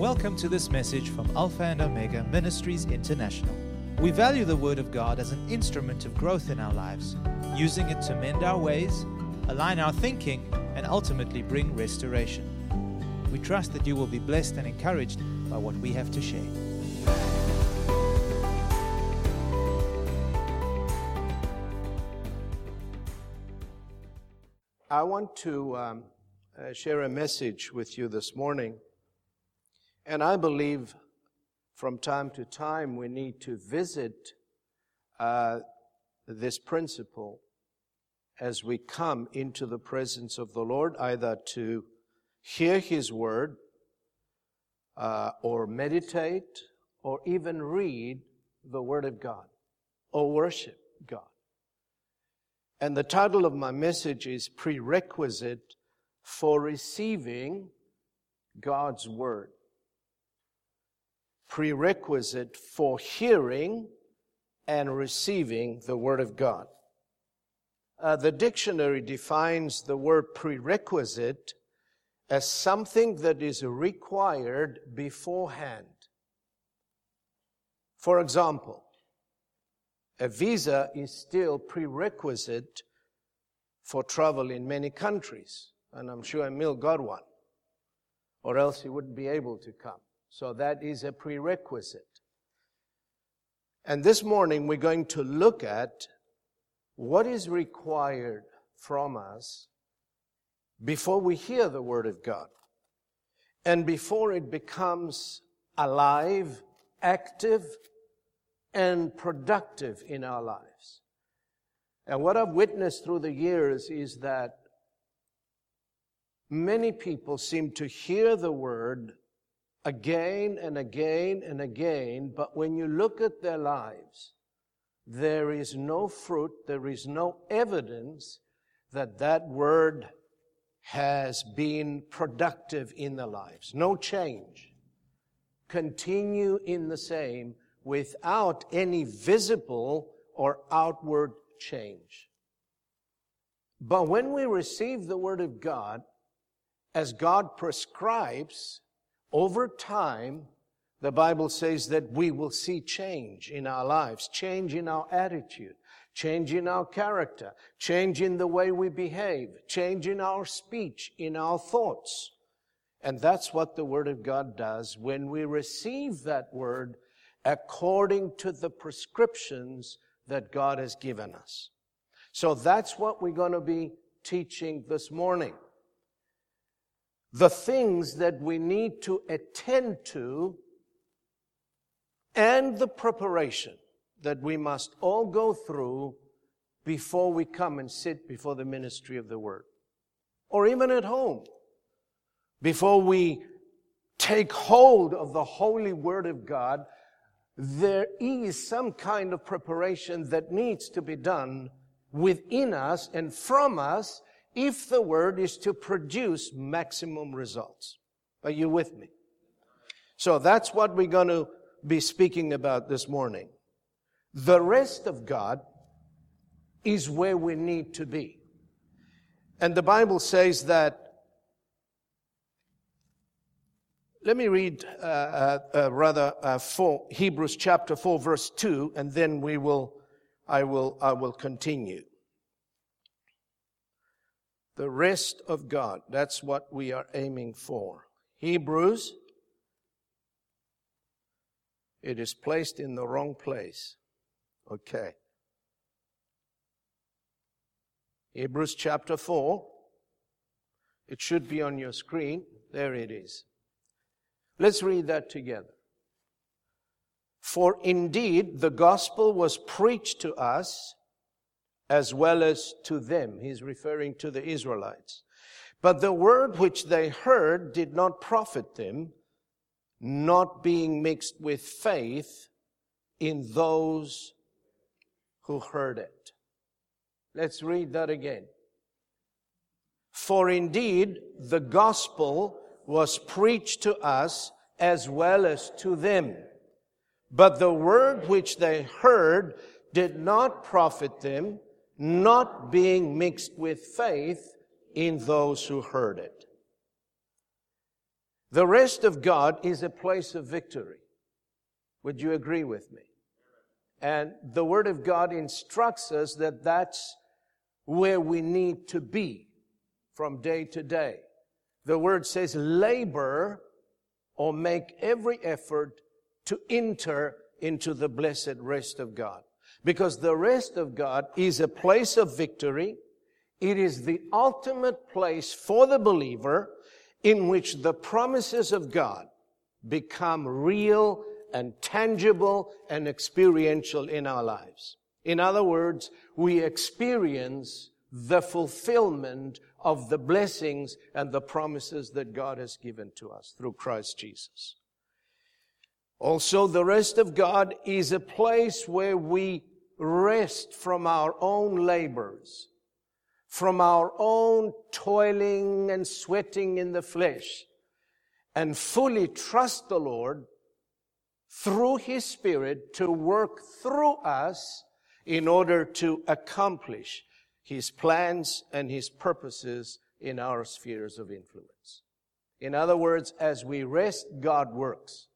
Welcome to this message from Alpha and Omega Ministries International. We value the Word of God as an instrument of growth in our lives, using it to mend our ways, align our thinking, and ultimately bring restoration. We trust that you will be blessed and encouraged by what we have to share. I want to um, uh, share a message with you this morning. And I believe from time to time we need to visit uh, this principle as we come into the presence of the Lord, either to hear His word uh, or meditate or even read the Word of God or worship God. And the title of my message is Prerequisite for Receiving God's Word. Prerequisite for hearing and receiving the Word of God. Uh, the dictionary defines the word prerequisite as something that is required beforehand. For example, a visa is still prerequisite for travel in many countries, and I'm sure Emil got one, or else he wouldn't be able to come. So that is a prerequisite. And this morning we're going to look at what is required from us before we hear the Word of God and before it becomes alive, active, and productive in our lives. And what I've witnessed through the years is that many people seem to hear the Word again and again and again, but when you look at their lives, there is no fruit, there is no evidence that that word has been productive in their lives. No change. Continue in the same without any visible or outward change. But when we receive the Word of God, as God prescribes, over time, the Bible says that we will see change in our lives, change in our attitude, change in our character, change in the way we behave, change in our speech, in our thoughts. And that's what the Word of God does when we receive that Word according to the prescriptions that God has given us. So that's what we're going to be teaching this morning the things that we need to attend to and the preparation that we must all go through before we come and sit before the ministry of the Word. Or even at home, before we take hold of the holy Word of God, there is some kind of preparation that needs to be done within us and from us if the word is to produce maximum results. Are you with me? So that's what we're going to be speaking about this morning. The rest of God is where we need to be. And the Bible says that let me read uh, uh, uh, rather uh, four, Hebrews chapter 4 verse 2 and then we will I will I will continue the rest of God. That's what we are aiming for. Hebrews, it is placed in the wrong place. Okay. Hebrews chapter 4. It should be on your screen. There it is. Let's read that together. For indeed the gospel was preached to us as well as to them. He's referring to the Israelites. But the word which they heard did not profit them, not being mixed with faith in those who heard it. Let's read that again. For indeed, the gospel was preached to us as well as to them. But the word which they heard did not profit them, not being mixed with faith in those who heard it. The rest of God is a place of victory. Would you agree with me? And the Word of God instructs us that that's where we need to be from day to day. The Word says, labor or make every effort to enter into the blessed rest of God. Because the rest of God is a place of victory. It is the ultimate place for the believer in which the promises of God become real and tangible and experiential in our lives. In other words, we experience the fulfillment of the blessings and the promises that God has given to us through Christ Jesus. Also, the rest of God is a place where we rest from our own labors from our own toiling and sweating in the flesh and fully trust the Lord through His Spirit to work through us in order to accomplish His plans and His purposes in our spheres of influence. In other words, as we rest, God works.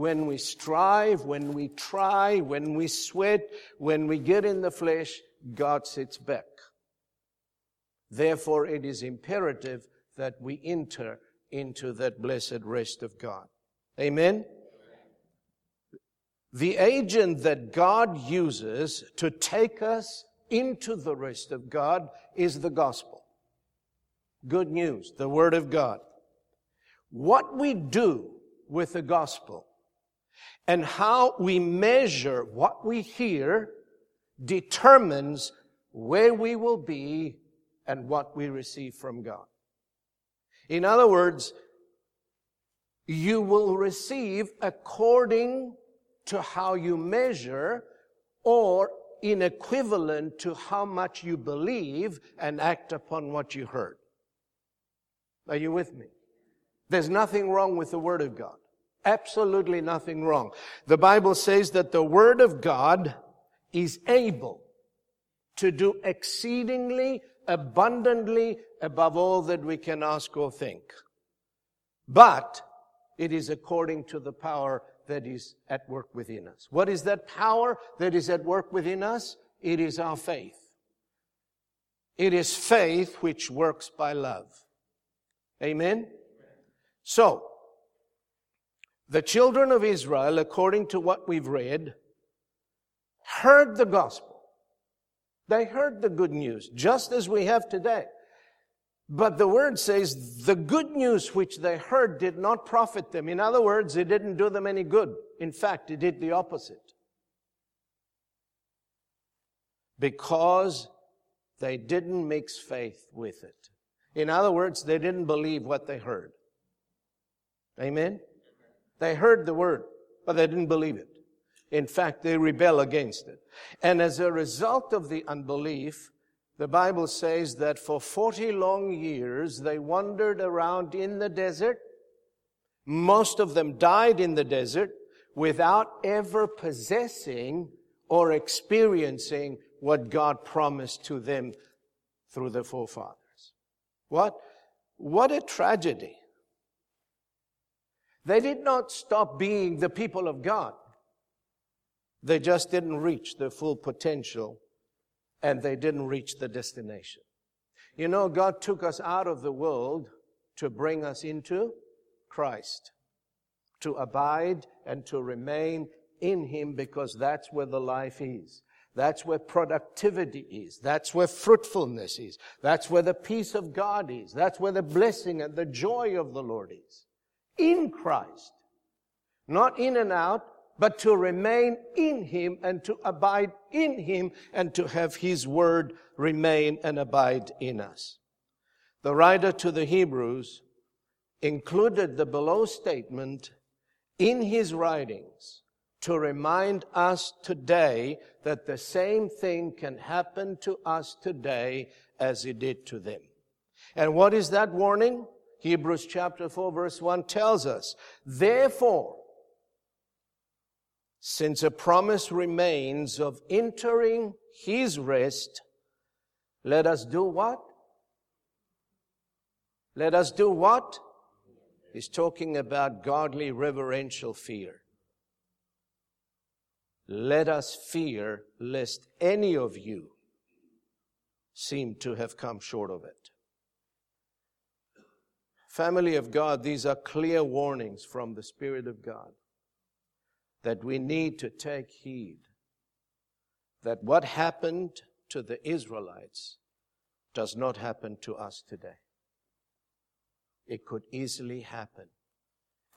When we strive, when we try, when we sweat, when we get in the flesh, God sits back. Therefore, it is imperative that we enter into that blessed rest of God. Amen? The agent that God uses to take us into the rest of God is the gospel. Good news, the Word of God. What we do with the gospel and how we measure what we hear determines where we will be and what we receive from God. In other words, you will receive according to how you measure or in equivalent to how much you believe and act upon what you heard. Are you with me? There's nothing wrong with the Word of God. Absolutely nothing wrong. The Bible says that the Word of God is able to do exceedingly abundantly above all that we can ask or think. But it is according to the power that is at work within us. What is that power that is at work within us? It is our faith. It is faith which works by love. Amen? So, the children of Israel, according to what we've read, heard the gospel. They heard the good news, just as we have today. But the word says the good news which they heard did not profit them. In other words, it didn't do them any good. In fact, it did the opposite. Because they didn't mix faith with it. In other words, they didn't believe what they heard. Amen? They heard the word, but they didn't believe it. In fact, they rebel against it. And as a result of the unbelief, the Bible says that for 40 long years they wandered around in the desert. Most of them died in the desert without ever possessing or experiencing what God promised to them through the forefathers. What, what a tragedy. They did not stop being the people of God. They just didn't reach their full potential and they didn't reach the destination. You know, God took us out of the world to bring us into Christ, to abide and to remain in Him because that's where the life is. That's where productivity is. That's where fruitfulness is. That's where the peace of God is. That's where the blessing and the joy of the Lord is. In Christ. Not in and out, but to remain in Him and to abide in Him and to have His Word remain and abide in us. The writer to the Hebrews included the below statement in his writings to remind us today that the same thing can happen to us today as it did to them. And what is that warning? Hebrews chapter 4 verse 1 tells us, therefore, since a promise remains of entering his rest, let us do what? Let us do what? He's talking about godly reverential fear. Let us fear lest any of you seem to have come short of it. Family of God, these are clear warnings from the Spirit of God that we need to take heed that what happened to the Israelites does not happen to us today. It could easily happen.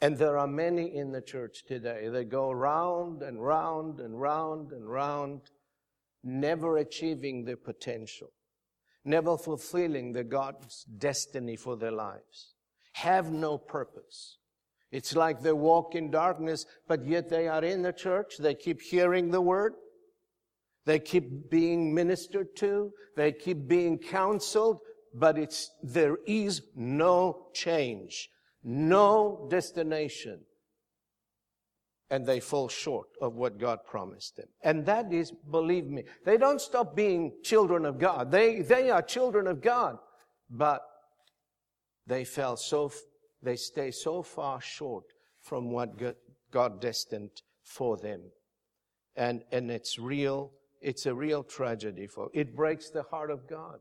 And there are many in the church today. They go round and round and round and round, never achieving their potential, never fulfilling the God's destiny for their lives, have no purpose. It's like they walk in darkness, but yet they are in the church. They keep hearing the word. They keep being ministered to. They keep being counseled, but it's, there is no change, no destination. And they fall short of what God promised them. And that is, believe me, they don't stop being children of God. They, they are children of God, but they fell so, they stay so far short from what God destined for them. And, and it's real it's a real tragedy for it breaks the heart of God.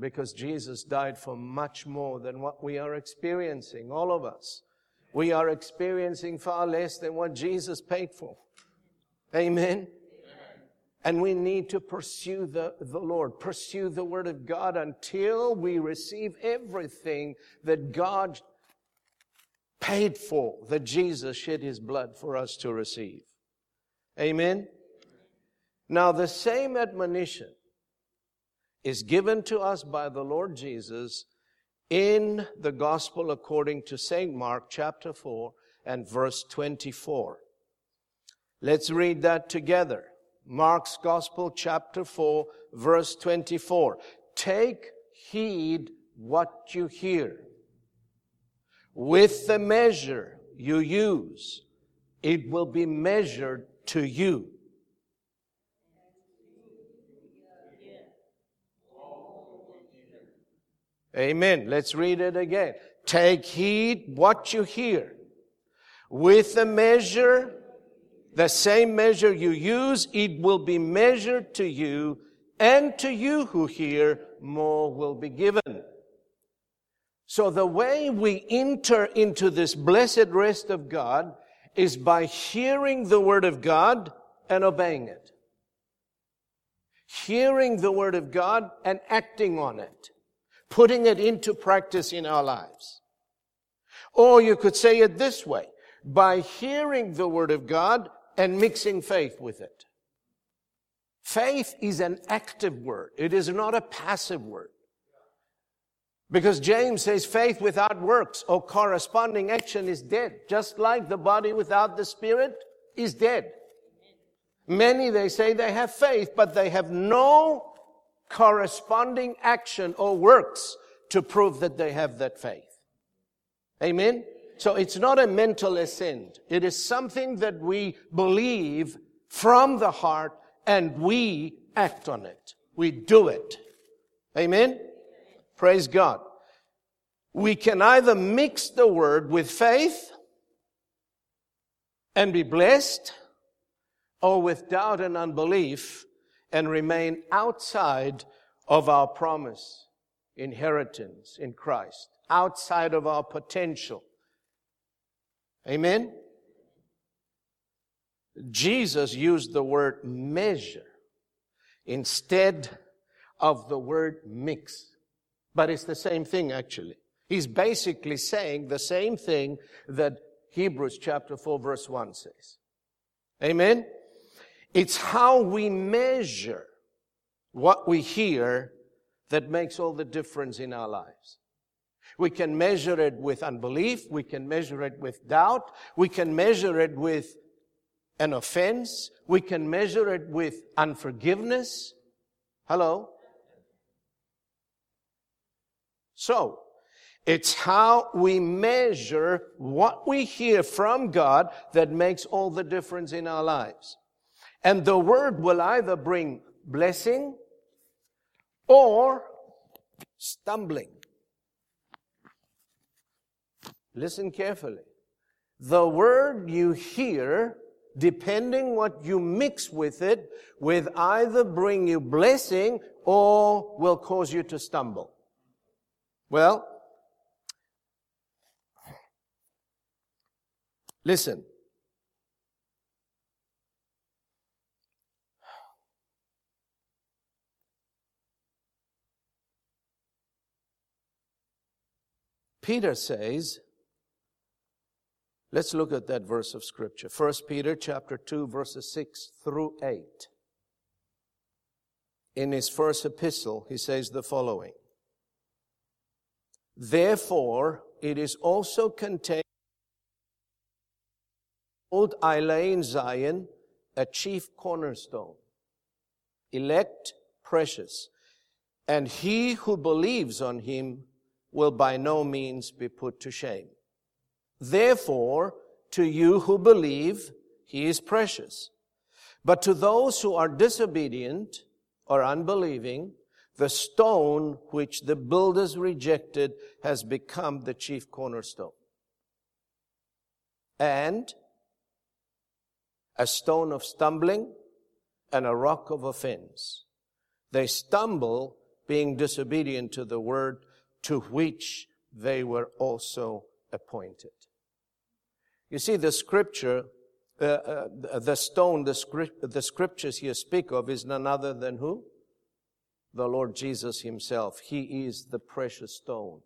Because Jesus died for much more than what we are experiencing, all of us. We are experiencing far less than what Jesus paid for. Amen. And we need to pursue the, the Lord, pursue the Word of God until we receive everything that God paid for, that Jesus shed His blood for us to receive. Amen. Now, the same admonition is given to us by the Lord Jesus in the Gospel according to St. Mark chapter 4 and verse 24. Let's read that together. Mark's Gospel chapter 4 verse 24. Take heed what you hear. With the measure you use, it will be measured to you. Amen. Let's read it again. Take heed what you hear. With the measure, the same measure you use, it will be measured to you, and to you who hear, more will be given. So the way we enter into this blessed rest of God is by hearing the Word of God and obeying it. Hearing the Word of God and acting on it putting it into practice in our lives. Or you could say it this way, by hearing the Word of God and mixing faith with it. Faith is an active word. It is not a passive word. Because James says faith without works or corresponding action is dead. Just like the body without the spirit is dead. Many, they say they have faith, but they have no corresponding action or works to prove that they have that faith. Amen? So it's not a mental assent. It is something that we believe from the heart and we act on it. We do it. Amen? Praise God. We can either mix the word with faith and be blessed or with doubt and unbelief and remain outside of our promise, inheritance in Christ, outside of our potential. Amen? Jesus used the word measure instead of the word mix. But it's the same thing actually. He's basically saying the same thing that Hebrews chapter 4 verse 1 says. Amen? It's how we measure what we hear that makes all the difference in our lives. We can measure it with unbelief. We can measure it with doubt. We can measure it with an offense. We can measure it with unforgiveness. Hello? So, it's how we measure what we hear from God that makes all the difference in our lives. And the word will either bring blessing or stumbling. Listen carefully. The word you hear, depending what you mix with it, will either bring you blessing or will cause you to stumble. Well, listen. Peter says, let's look at that verse of scripture. 1 Peter chapter 2 verses 6 through 8. In his first epistle, he says the following. Therefore, it is also contained old I lay in Zion, a chief cornerstone, elect, precious, and he who believes on him will by no means be put to shame. Therefore, to you who believe, he is precious. But to those who are disobedient or unbelieving, the stone which the builders rejected has become the chief cornerstone. And a stone of stumbling and a rock of offense. They stumble being disobedient to the word to which they were also appointed. You see, the scripture, uh, uh, the stone, the, script, the scriptures here speak of is none other than who? The Lord Jesus himself. He is the precious stone,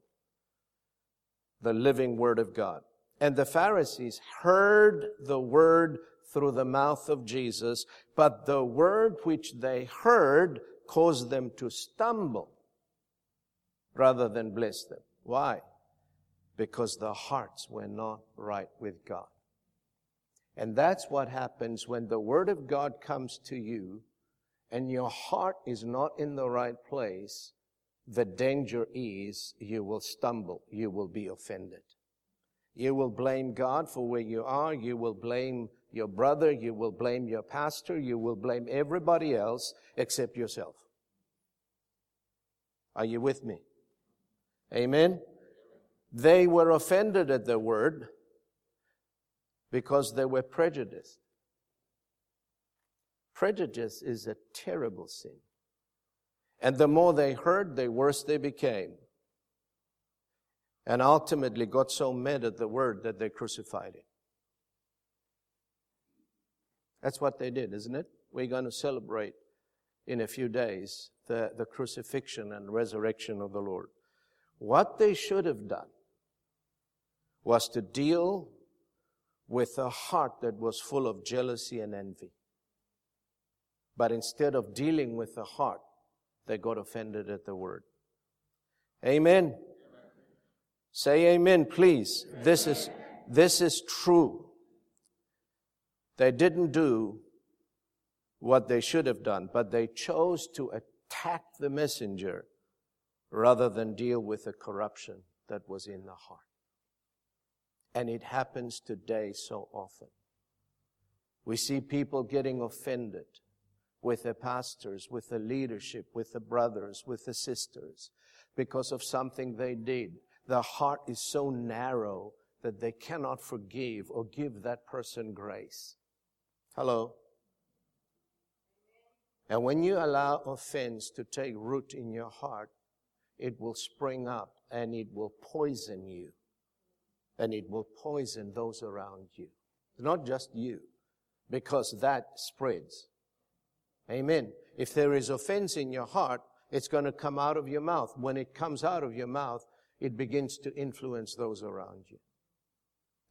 the living word of God. And the Pharisees heard the word through the mouth of Jesus, but the word which they heard caused them to stumble rather than bless them. Why? Because the hearts were not right with God. And that's what happens when the Word of God comes to you and your heart is not in the right place. The danger is you will stumble. You will be offended. You will blame God for where you are. You will blame your brother. You will blame your pastor. You will blame everybody else except yourself. Are you with me? Amen. They were offended at the word because they were prejudiced. Prejudice is a terrible sin. And the more they heard, the worse they became. And ultimately got so mad at the word that they crucified it. That's what they did, isn't it? We're going to celebrate in a few days the, the crucifixion and resurrection of the Lord. What they should have done was to deal with a heart that was full of jealousy and envy. But instead of dealing with the heart, they got offended at the word. Amen. amen. Say amen, please. Amen. This is, this is true. They didn't do what they should have done, but they chose to attack the messenger rather than deal with the corruption that was in the heart. And it happens today so often. We see people getting offended with the pastors, with the leadership, with the brothers, with the sisters, because of something they did. The heart is so narrow that they cannot forgive or give that person grace. Hello? And when you allow offense to take root in your heart, it will spring up and it will poison you. And it will poison those around you. Not just you, because that spreads. Amen. If there is offense in your heart, it's going to come out of your mouth. When it comes out of your mouth, it begins to influence those around you.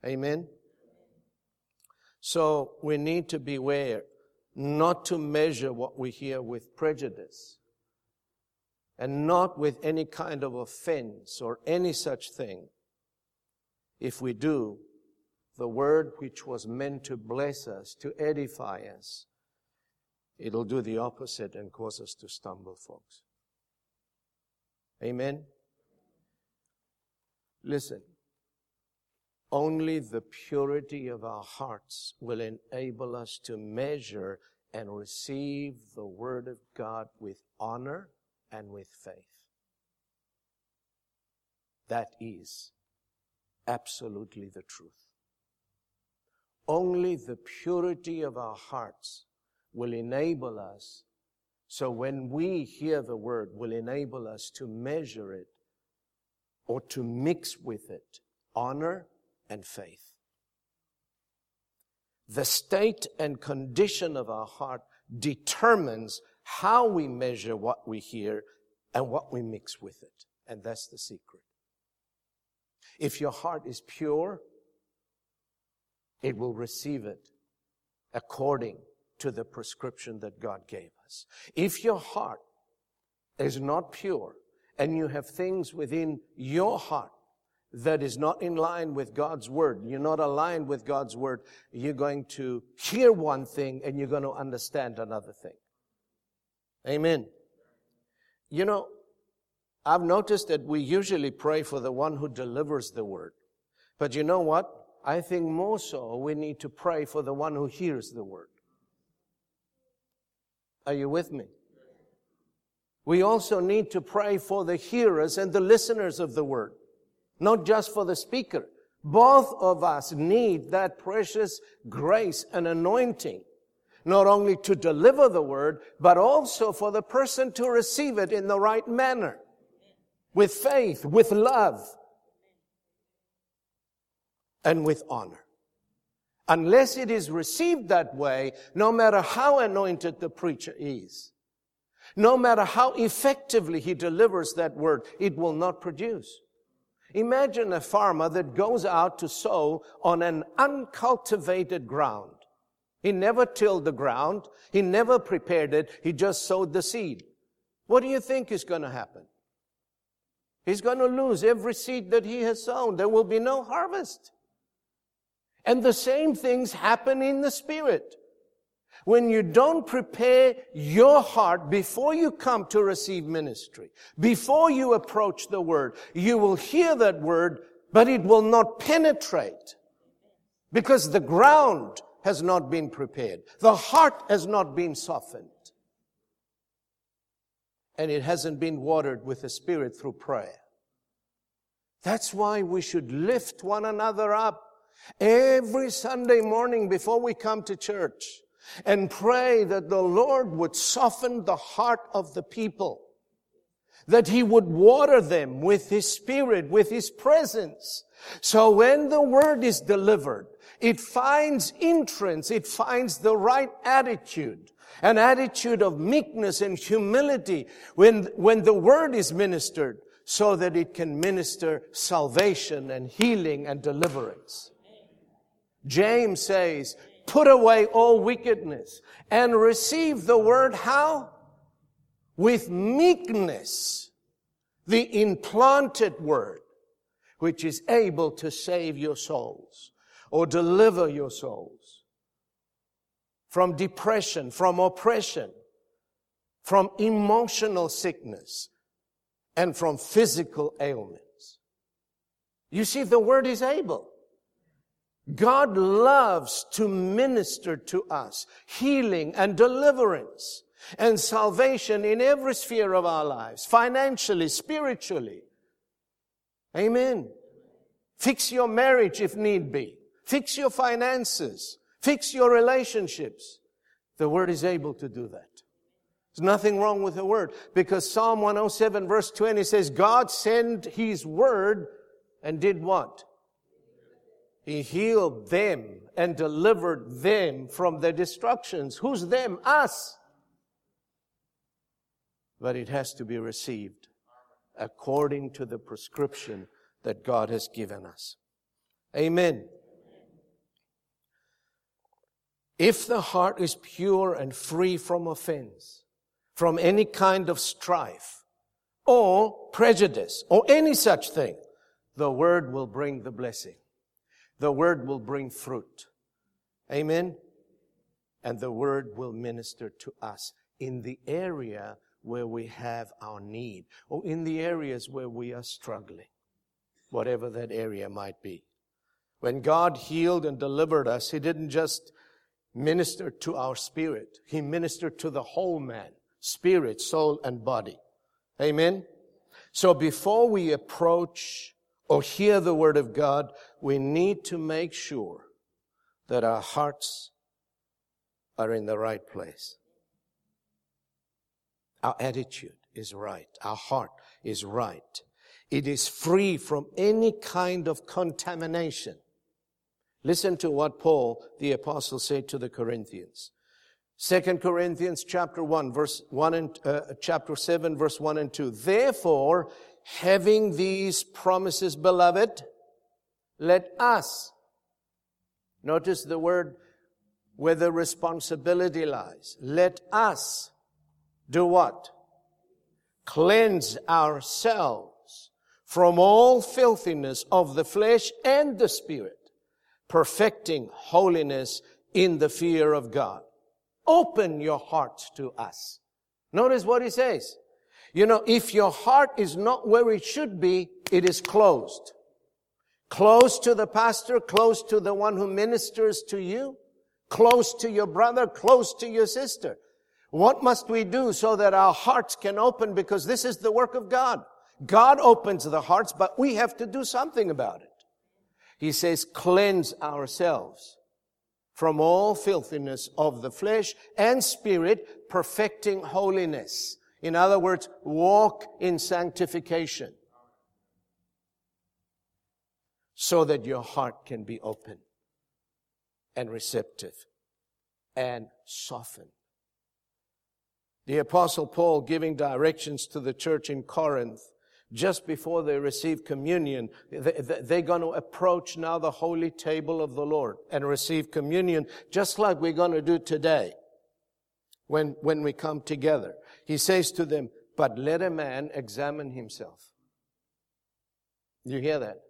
Amen. So we need to beware not to measure what we hear with prejudice and not with any kind of offense or any such thing. If we do, the word which was meant to bless us, to edify us, it'll do the opposite and cause us to stumble, folks. Amen? Listen. Only the purity of our hearts will enable us to measure and receive the Word of God with honor and with faith. That is absolutely the truth. Only the purity of our hearts will enable us. So when we hear the word, will enable us to measure it or to mix with it honor and faith. The state and condition of our heart determines how we measure what we hear and what we mix with it. And that's the secret. If your heart is pure, it will receive it according to the prescription that God gave us. If your heart is not pure and you have things within your heart that is not in line with God's word, you're not aligned with God's word, you're going to hear one thing and you're going to understand another thing. Amen. You know, I've noticed that we usually pray for the one who delivers the word. But you know what? I think more so we need to pray for the one who hears the word. Are you with me? We also need to pray for the hearers and the listeners of the word, not just for the speaker. Both of us need that precious grace and anointing, not only to deliver the word, but also for the person to receive it in the right manner, with faith, with love, and with honor. Unless it is received that way, no matter how anointed the preacher is, no matter how effectively he delivers that word, it will not produce. Imagine a farmer that goes out to sow on an uncultivated ground. He never tilled the ground. He never prepared it. He just sowed the seed. What do you think is going to happen? He's going to lose every seed that he has sown. There will be no harvest. And the same things happen in the Spirit. When you don't prepare your heart before you come to receive ministry, before you approach the Word, you will hear that Word, but it will not penetrate because the ground has not been prepared. The heart has not been softened. And it hasn't been watered with the Spirit through prayer. That's why we should lift one another up every Sunday morning before we come to church and pray that the Lord would soften the heart of the people, that He would water them with His Spirit, with His presence. So when the word is delivered, it finds entrance, it finds the right attitude, an attitude of meekness and humility when, when the word is ministered so that it can minister salvation and healing and deliverance. James says, put away all wickedness and receive the word how? With meekness, the implanted word, which is able to save your souls or deliver your souls from depression, from oppression, from emotional sickness, and from physical ailments. You see, the word is able. God loves to minister to us healing and deliverance and salvation in every sphere of our lives, financially, spiritually. Amen. Fix your marriage if need be. Fix your finances. Fix your relationships. The word is able to do that. There's nothing wrong with the word because Psalm 107 verse 20 says, God sent his word and did what? He healed them and delivered them from their destructions. Who's them? Us. But it has to be received according to the prescription that God has given us. Amen. If the heart is pure and free from offense, from any kind of strife, or prejudice, or any such thing, the word will bring the blessing the word will bring fruit. Amen. And the word will minister to us in the area where we have our need or in the areas where we are struggling, whatever that area might be. When God healed and delivered us, He didn't just minister to our spirit. He ministered to the whole man, spirit, soul, and body. Amen. So before we approach or hear the word of God, we need to make sure that our hearts are in the right place. Our attitude is right. Our heart is right. It is free from any kind of contamination. Listen to what Paul the apostle said to the Corinthians. Second Corinthians chapter 1 verse 1 and uh, chapter 7 verse 1 and 2. Therefore, having these promises, beloved, let us notice the word where the responsibility lies. Let us do what? Cleanse ourselves from all filthiness of the flesh and the spirit, perfecting holiness in the fear of God. Open your heart to us. Notice what he says. You know, if your heart is not where it should be, it is closed. Close to the pastor, close to the one who ministers to you, close to your brother, close to your sister. What must we do so that our hearts can open? Because this is the work of God. God opens the hearts, but we have to do something about it. He says, cleanse ourselves from all filthiness of the flesh and spirit, perfecting holiness. In other words, walk in sanctification so that your heart can be open and receptive and softened. The apostle Paul giving directions to the church in Corinth just before they receive communion, they're going to approach now the holy table of the Lord and receive communion, just like we're going to do today when, when we come together. He says to them, but let a man examine himself. You hear that?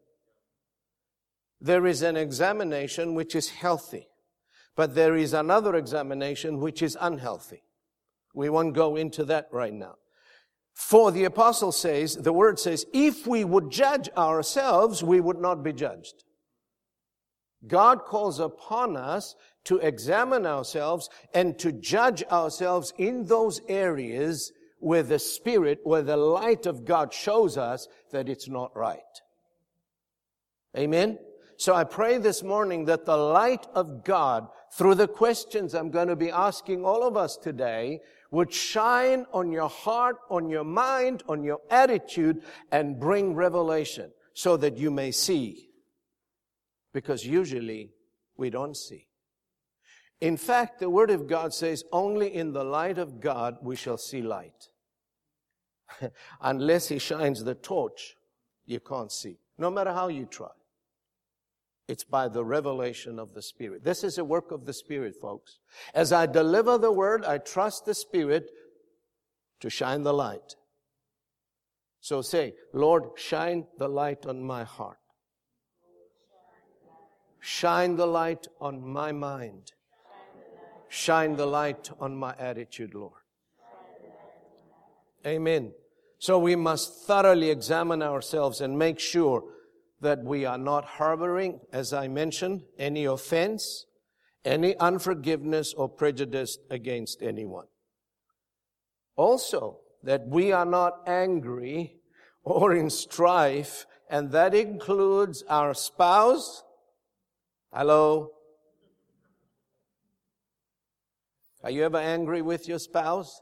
There is an examination which is healthy, but there is another examination which is unhealthy. We won't go into that right now. For the apostle says, the word says, if we would judge ourselves, we would not be judged. God calls upon us to examine ourselves and to judge ourselves in those areas where the Spirit, where the light of God shows us that it's not right. Amen? So I pray this morning that the light of God, through the questions I'm going to be asking all of us today, would shine on your heart, on your mind, on your attitude, and bring revelation so that you may see. Because usually we don't see. In fact, the Word of God says only in the light of God we shall see light. Unless He shines the torch, you can't see. No matter how you try. It's by the revelation of the Spirit. This is a work of the Spirit, folks. As I deliver the word, I trust the Spirit to shine the light. So say, Lord, shine the light on my heart. Shine the light on my mind. Shine the light on my attitude, Lord. Amen. So we must thoroughly examine ourselves and make sure that we are not harboring, as I mentioned, any offense, any unforgiveness or prejudice against anyone. Also, that we are not angry or in strife, and that includes our spouse. Hello? Are you ever angry with your spouse?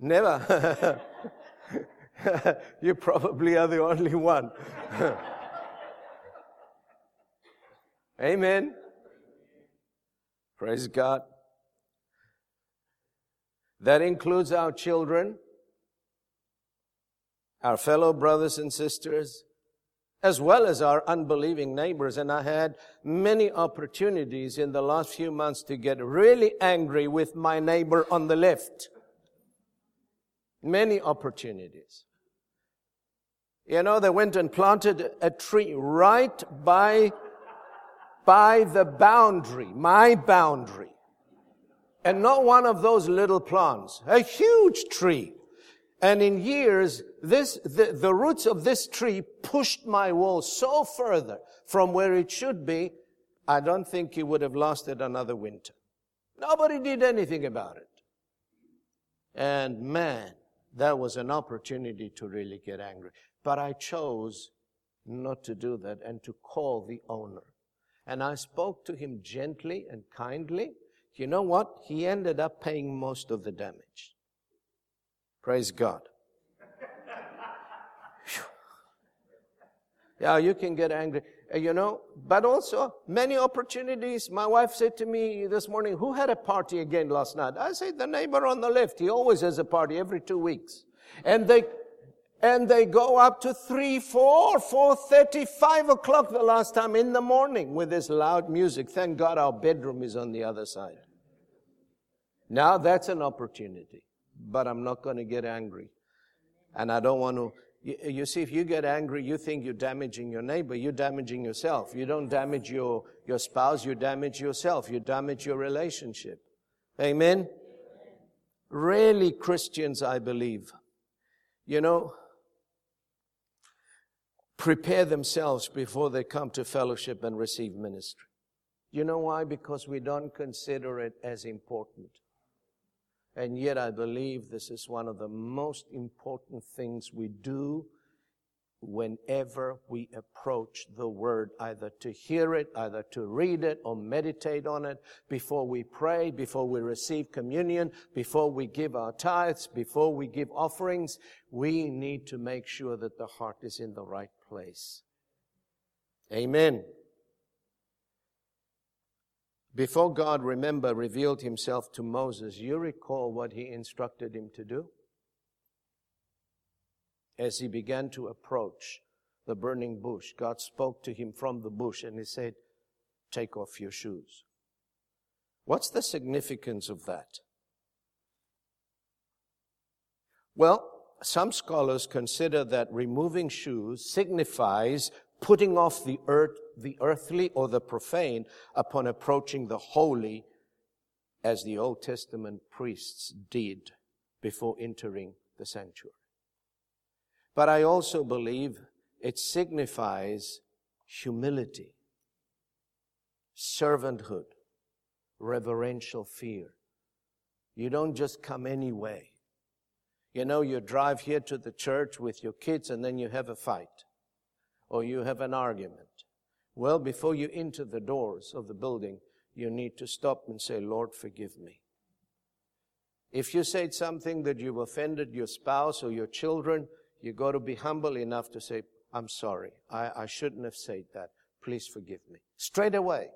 Never. you probably are the only one. Amen. Praise God. That includes our children, our fellow brothers and sisters, as well as our unbelieving neighbors. And I had many opportunities in the last few months to get really angry with my neighbor on the left. Many opportunities. You know, they went and planted a tree right by, by the boundary, my boundary. And not one of those little plants, a huge tree. And in years, this, the, the roots of this tree pushed my wall so further from where it should be, I don't think it would have lasted another winter. Nobody did anything about it. And man, that was an opportunity to really get angry. But I chose not to do that and to call the owner. And I spoke to him gently and kindly. You know what? He ended up paying most of the damage. Praise God. yeah, you can get angry, uh, you know, but also many opportunities. My wife said to me this morning, who had a party again last night? I said, the neighbor on the left. He always has a party every two weeks. And they, and they go up to three, four, four thirty, five o'clock the last time in the morning with this loud music. Thank God our bedroom is on the other side. Now that's an opportunity, but I'm not going to get angry. And I don't want to, you, you, see, if you get angry, you think you're damaging your neighbor, you're damaging yourself. You don't damage your, your spouse, you damage yourself. You damage your relationship. Amen? Really Christians, I believe, you know, prepare themselves before they come to fellowship and receive ministry. You know why? Because we don't consider it as important. And yet I believe this is one of the most important things we do whenever we approach the Word, either to hear it, either to read it, or meditate on it, before we pray, before we receive communion, before we give our tithes, before we give offerings, we need to make sure that the heart is in the right place. Amen. Before God, remember, revealed himself to Moses, you recall what he instructed him to do? As he began to approach the burning bush, God spoke to him from the bush and he said, Take off your shoes. What's the significance of that? Well, some scholars consider that removing shoes signifies putting off the earth, the earthly or the profane upon approaching the holy as the Old Testament priests did before entering the sanctuary. But I also believe it signifies humility, servanthood, reverential fear. You don't just come anyway. You know, you drive here to the church with your kids and then you have a fight or you have an argument. Well, before you enter the doors of the building, you need to stop and say, Lord, forgive me. If you said something that you offended your spouse or your children, you got to be humble enough to say, I'm sorry. I, I shouldn't have said that. Please forgive me. Straight away.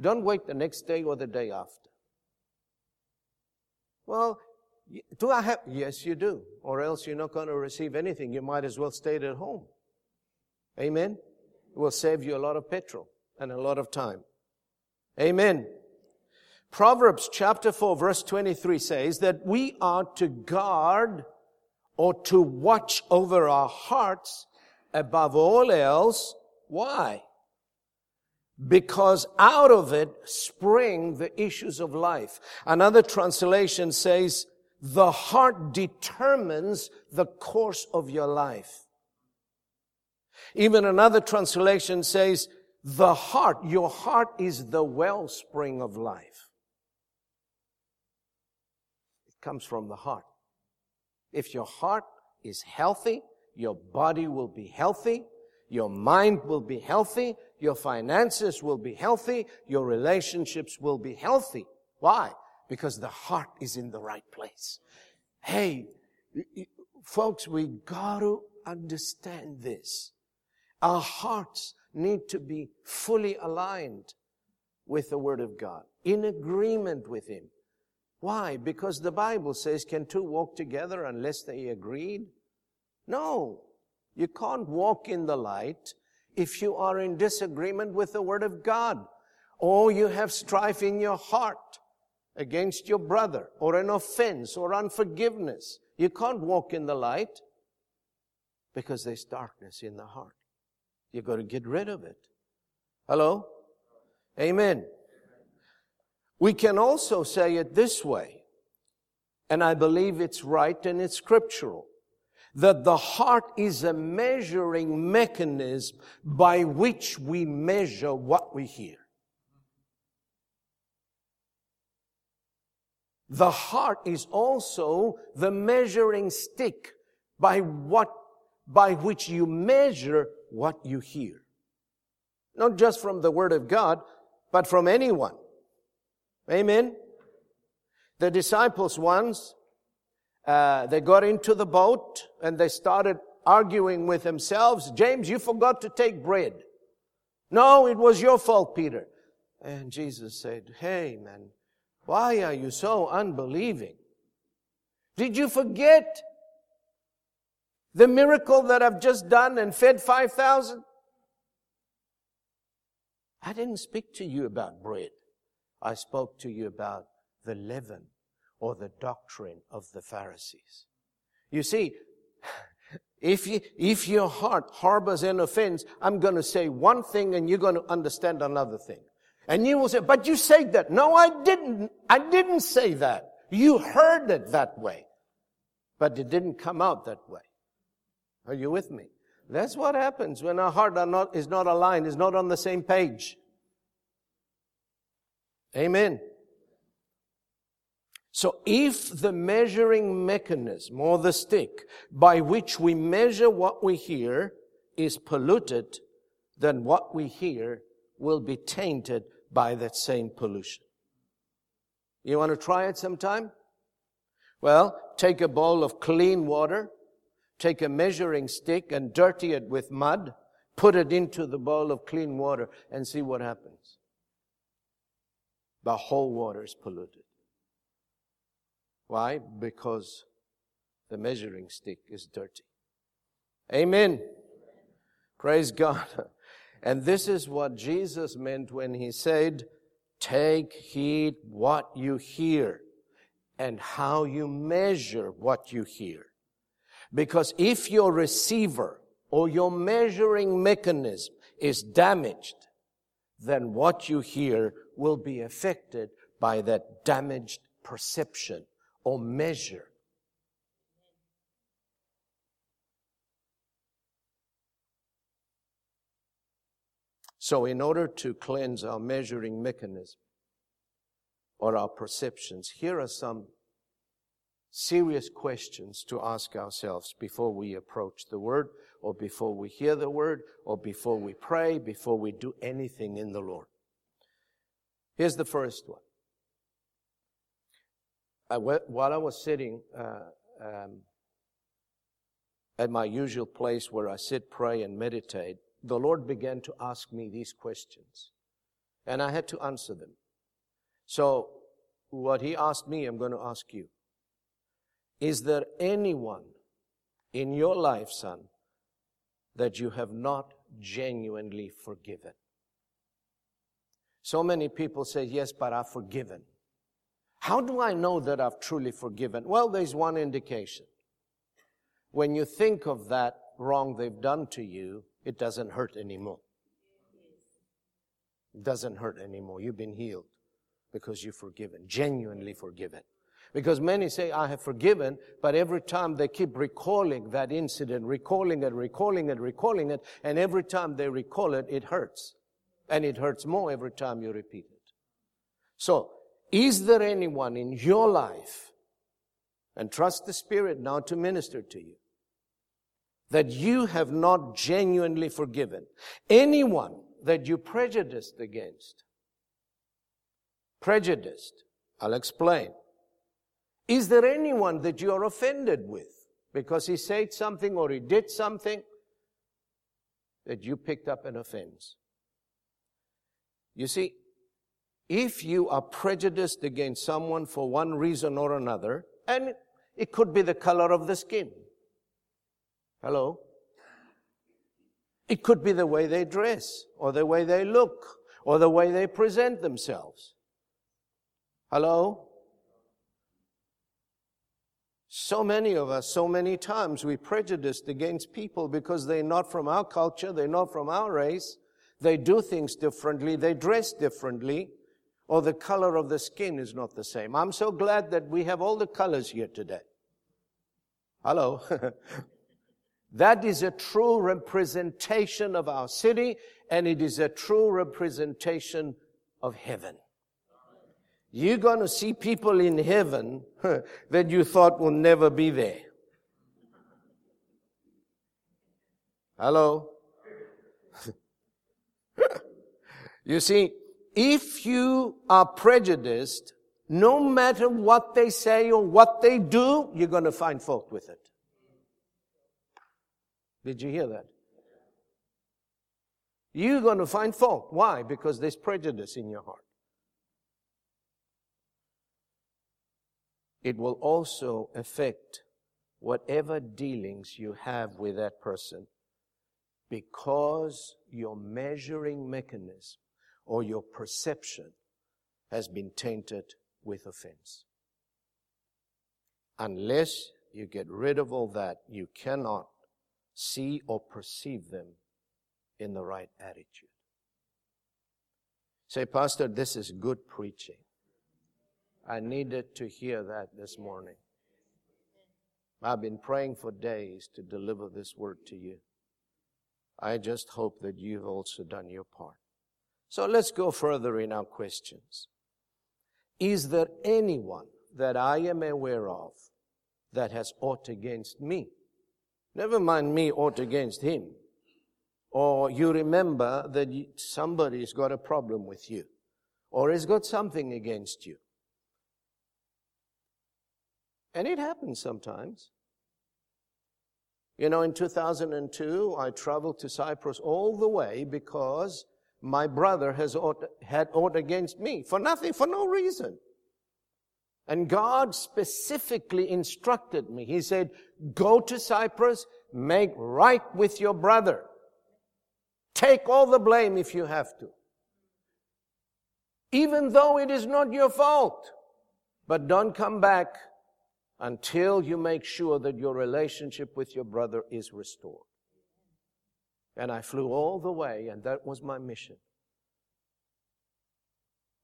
Don't wait the next day or the day after. Well, do I have? Yes, you do. Or else you're not going to receive anything. You might as well stay at home. Amen? It will save you a lot of petrol and a lot of time. Amen. Proverbs chapter 4 verse 23 says that we are to guard or to watch over our hearts above all else. Why? Because out of it spring the issues of life. Another translation says, the heart determines the course of your life. Even another translation says, the heart, your heart is the wellspring of life. It comes from the heart. If your heart is healthy, your body will be healthy, your mind will be healthy, your finances will be healthy, your relationships will be healthy. Why? Because the heart is in the right place. Hey, folks, we gotta understand this. Our hearts need to be fully aligned with the Word of God, in agreement with Him. Why? Because the Bible says, can two walk together unless they agreed? No. You can't walk in the light if you are in disagreement with the Word of God, or you have strife in your heart against your brother, or an offense, or unforgiveness. You can't walk in the light because there's darkness in the heart. You've got to get rid of it. Hello? Amen. We can also say it this way, and I believe it's right and it's scriptural, that the heart is a measuring mechanism by which we measure what we hear. The heart is also the measuring stick by what by which you measure what you hear. Not just from the Word of God, but from anyone. Amen. The disciples once, uh, they got into the boat and they started arguing with themselves. James, you forgot to take bread. No, it was your fault, Peter. And Jesus said, Hey, man, why are you so unbelieving? Did you forget the miracle that I've just done and fed 5,000? I didn't speak to you about bread. I spoke to you about the leaven or the doctrine of the Pharisees. You see, if, you, if your heart harbors an offense, I'm going to say one thing and you're going to understand another thing. And you will say, but you said that. No, I didn't. I didn't say that. You heard it that way. But it didn't come out that way. Are you with me? That's what happens when our heart not, is not aligned, is not on the same page. Amen. So if the measuring mechanism or the stick by which we measure what we hear is polluted, then what we hear will be tainted by that same pollution. You want to try it sometime? Well, take a bowl of clean water, take a measuring stick and dirty it with mud, put it into the bowl of clean water and see what happens. The whole water is polluted. Why? Because the measuring stick is dirty. Amen. Praise God. And this is what Jesus meant when he said, take heed what you hear and how you measure what you hear. Because if your receiver or your measuring mechanism is damaged, then what you hear will be affected by that damaged perception or measure. So, in order to cleanse our measuring mechanism or our perceptions, here are some serious questions to ask ourselves before we approach the Word, or before we hear the Word, or before we pray, before we do anything in the Lord. Here's the first one I while I was sitting uh, um, at my usual place where I sit, pray, and meditate, the Lord began to ask me these questions. And I had to answer them. So, what He asked me, I'm going to ask you. Is there anyone in your life, son, that you have not genuinely forgiven? So many people say, Yes, but I've forgiven. How do I know that I've truly forgiven? Well, there's one indication. When you think of that wrong they've done to you, it doesn't hurt anymore. It doesn't hurt anymore. You've been healed because you're forgiven, genuinely forgiven. Because many say, I have forgiven, but every time they keep recalling that incident, recalling it, recalling it, recalling it, and every time they recall it, it hurts. And it hurts more every time you repeat it. So, is there anyone in your life, and trust the Spirit now to minister to you, that you have not genuinely forgiven? Anyone that you prejudiced against? Prejudiced. I'll explain. Is there anyone that you are offended with because he said something or he did something that you picked up an offense? You see, if you are prejudiced against someone for one reason or another, and it could be the color of the skin. Hello? It could be the way they dress, or the way they look, or the way they present themselves. Hello? So many of us, so many times, we prejudiced against people because they're not from our culture, they're not from our race, they do things differently, they dress differently, or the color of the skin is not the same. I'm so glad that we have all the colors here today. Hello. that is a true representation of our city and it is a true representation of heaven. You're going to see people in heaven that you thought will never be there. Hello? you see, if you are prejudiced, no matter what they say or what they do, you're going to find fault with it. Did you hear that? You're going to find fault. Why? Because there's prejudice in your heart. It will also affect whatever dealings you have with that person because your measuring mechanism or your perception has been tainted with offense. Unless you get rid of all that, you cannot see or perceive them in the right attitude. Say, Pastor, this is good preaching. I needed to hear that this morning. I've been praying for days to deliver this word to you. I just hope that you've also done your part. So let's go further in our questions. Is there anyone that I am aware of that has aught against me? Never mind me aught against him. Or you remember that somebody's got a problem with you. Or has got something against you. And it happens sometimes. You know, in 2002, I traveled to Cyprus all the way because my brother has ought, had ought against me for nothing, for no reason. And God specifically instructed me. He said, go to Cyprus, make right with your brother. Take all the blame if you have to. Even though it is not your fault. But don't come back until you make sure that your relationship with your brother is restored. And I flew all the way, and that was my mission.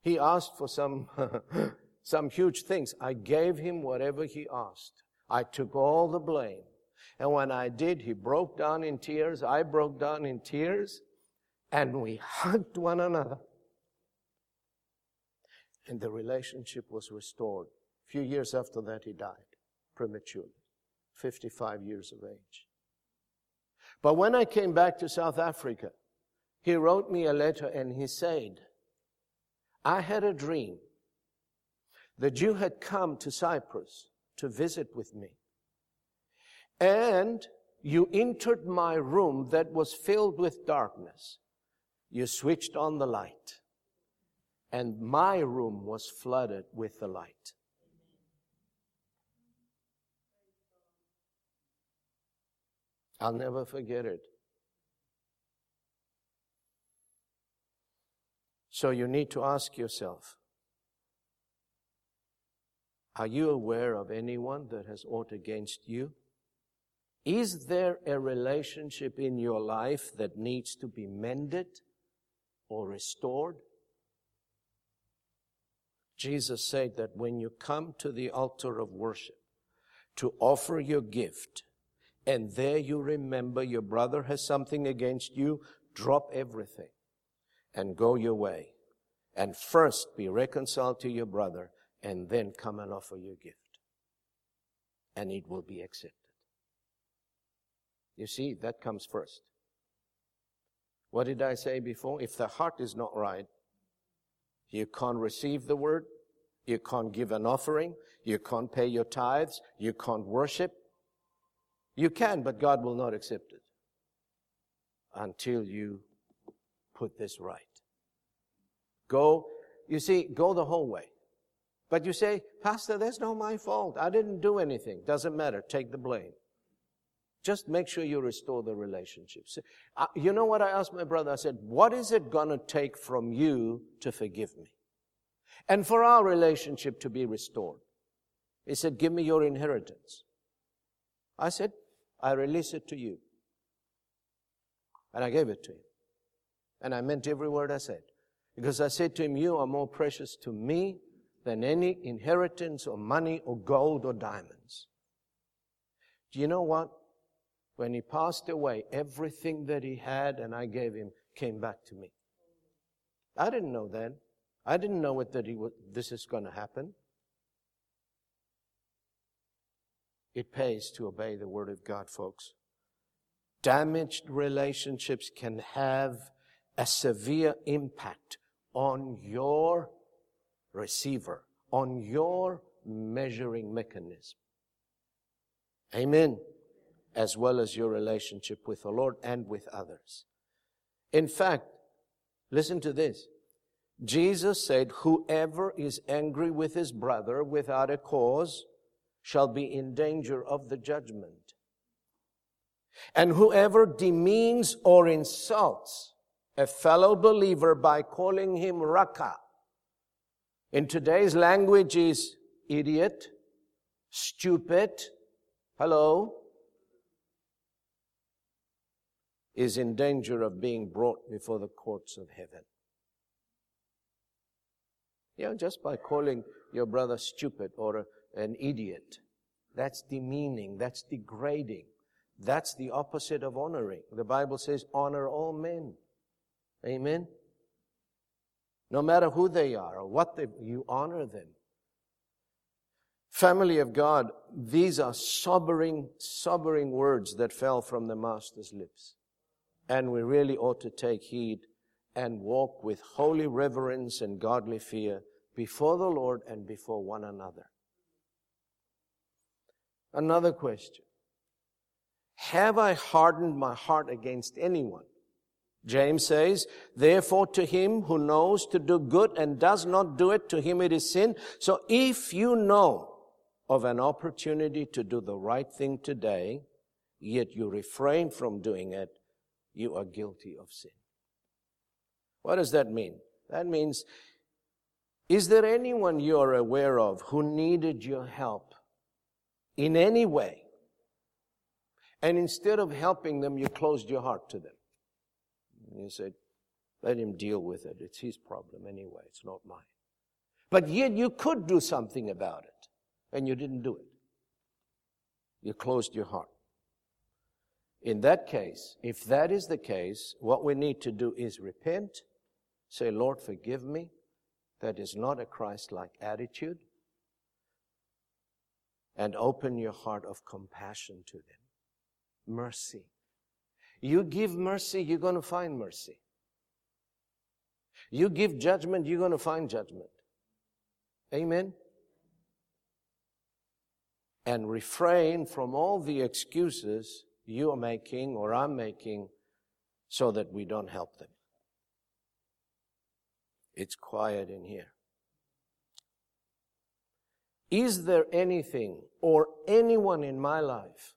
He asked for some, some huge things. I gave him whatever he asked. I took all the blame. And when I did, he broke down in tears. I broke down in tears. And we hugged one another. And the relationship was restored A few years after that, he died prematurely, 55 years of age. But when I came back to South Africa, he wrote me a letter and he said, I had a dream that you had come to Cyprus to visit with me. And you entered my room that was filled with darkness. You switched on the light. And my room was flooded with the light. I'll never forget it. So you need to ask yourself Are you aware of anyone that has aught against you? Is there a relationship in your life that needs to be mended or restored? Jesus said that when you come to the altar of worship to offer your gift, and there you remember your brother has something against you, drop everything and go your way. And first be reconciled to your brother and then come and offer your gift. And it will be accepted. You see, that comes first. What did I say before? If the heart is not right, you can't receive the word, you can't give an offering, you can't pay your tithes, you can't worship, you can, but God will not accept it until you put this right. Go, you see, go the whole way. But you say, Pastor, that's not my fault. I didn't do anything. Doesn't matter. Take the blame. Just make sure you restore the relationships. Uh, you know what I asked my brother? I said, what is it gonna take from you to forgive me? And for our relationship to be restored? He said, give me your inheritance. I said, I release it to you. And I gave it to him. And I meant every word I said. Because I said to him, You are more precious to me than any inheritance or money or gold or diamonds. Do you know what? When he passed away, everything that he had and I gave him came back to me. I didn't know then. I didn't know it that he would, this is going to happen. It pays to obey the Word of God, folks. Damaged relationships can have a severe impact on your receiver, on your measuring mechanism. Amen. As well as your relationship with the Lord and with others. In fact, listen to this. Jesus said, whoever is angry with his brother without a cause shall be in danger of the judgment. And whoever demeans or insults a fellow believer by calling him raka, in today's language is idiot, stupid, hello, is in danger of being brought before the courts of heaven. You know, just by calling your brother stupid or an idiot. That's demeaning. That's degrading. That's the opposite of honoring. The Bible says, honor all men. Amen. No matter who they are or what they, you honor them. Family of God, these are sobering, sobering words that fell from the Master's lips. And we really ought to take heed and walk with holy reverence and godly fear before the Lord and before one another. Another question. Have I hardened my heart against anyone? James says, therefore to him who knows to do good and does not do it, to him it is sin. So if you know of an opportunity to do the right thing today, yet you refrain from doing it, you are guilty of sin. What does that mean? That means, is there anyone you're aware of who needed your help in any way? And instead of helping them, you closed your heart to them. And you said, let him deal with it. It's his problem anyway. It's not mine. But yet you could do something about it. And you didn't do it. You closed your heart. In that case, if that is the case, what we need to do is repent, say, Lord, forgive me. That is not a Christ like attitude. And open your heart of compassion to them. Mercy. You give mercy, you're going to find mercy. You give judgment, you're going to find judgment. Amen? And refrain from all the excuses you are making or I'm making so that we don't help them. It's quiet in here. Is there anything or anyone in my life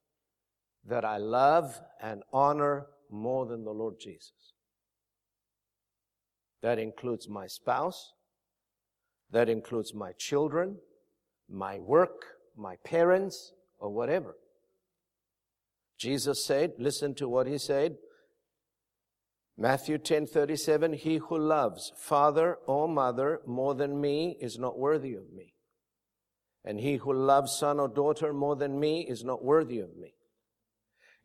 that I love and honor more than the Lord Jesus. That includes my spouse. That includes my children, my work, my parents, or whatever. Jesus said, listen to what he said. Matthew 10:37 He who loves father or mother more than me is not worthy of me. And he who loves son or daughter more than me is not worthy of me.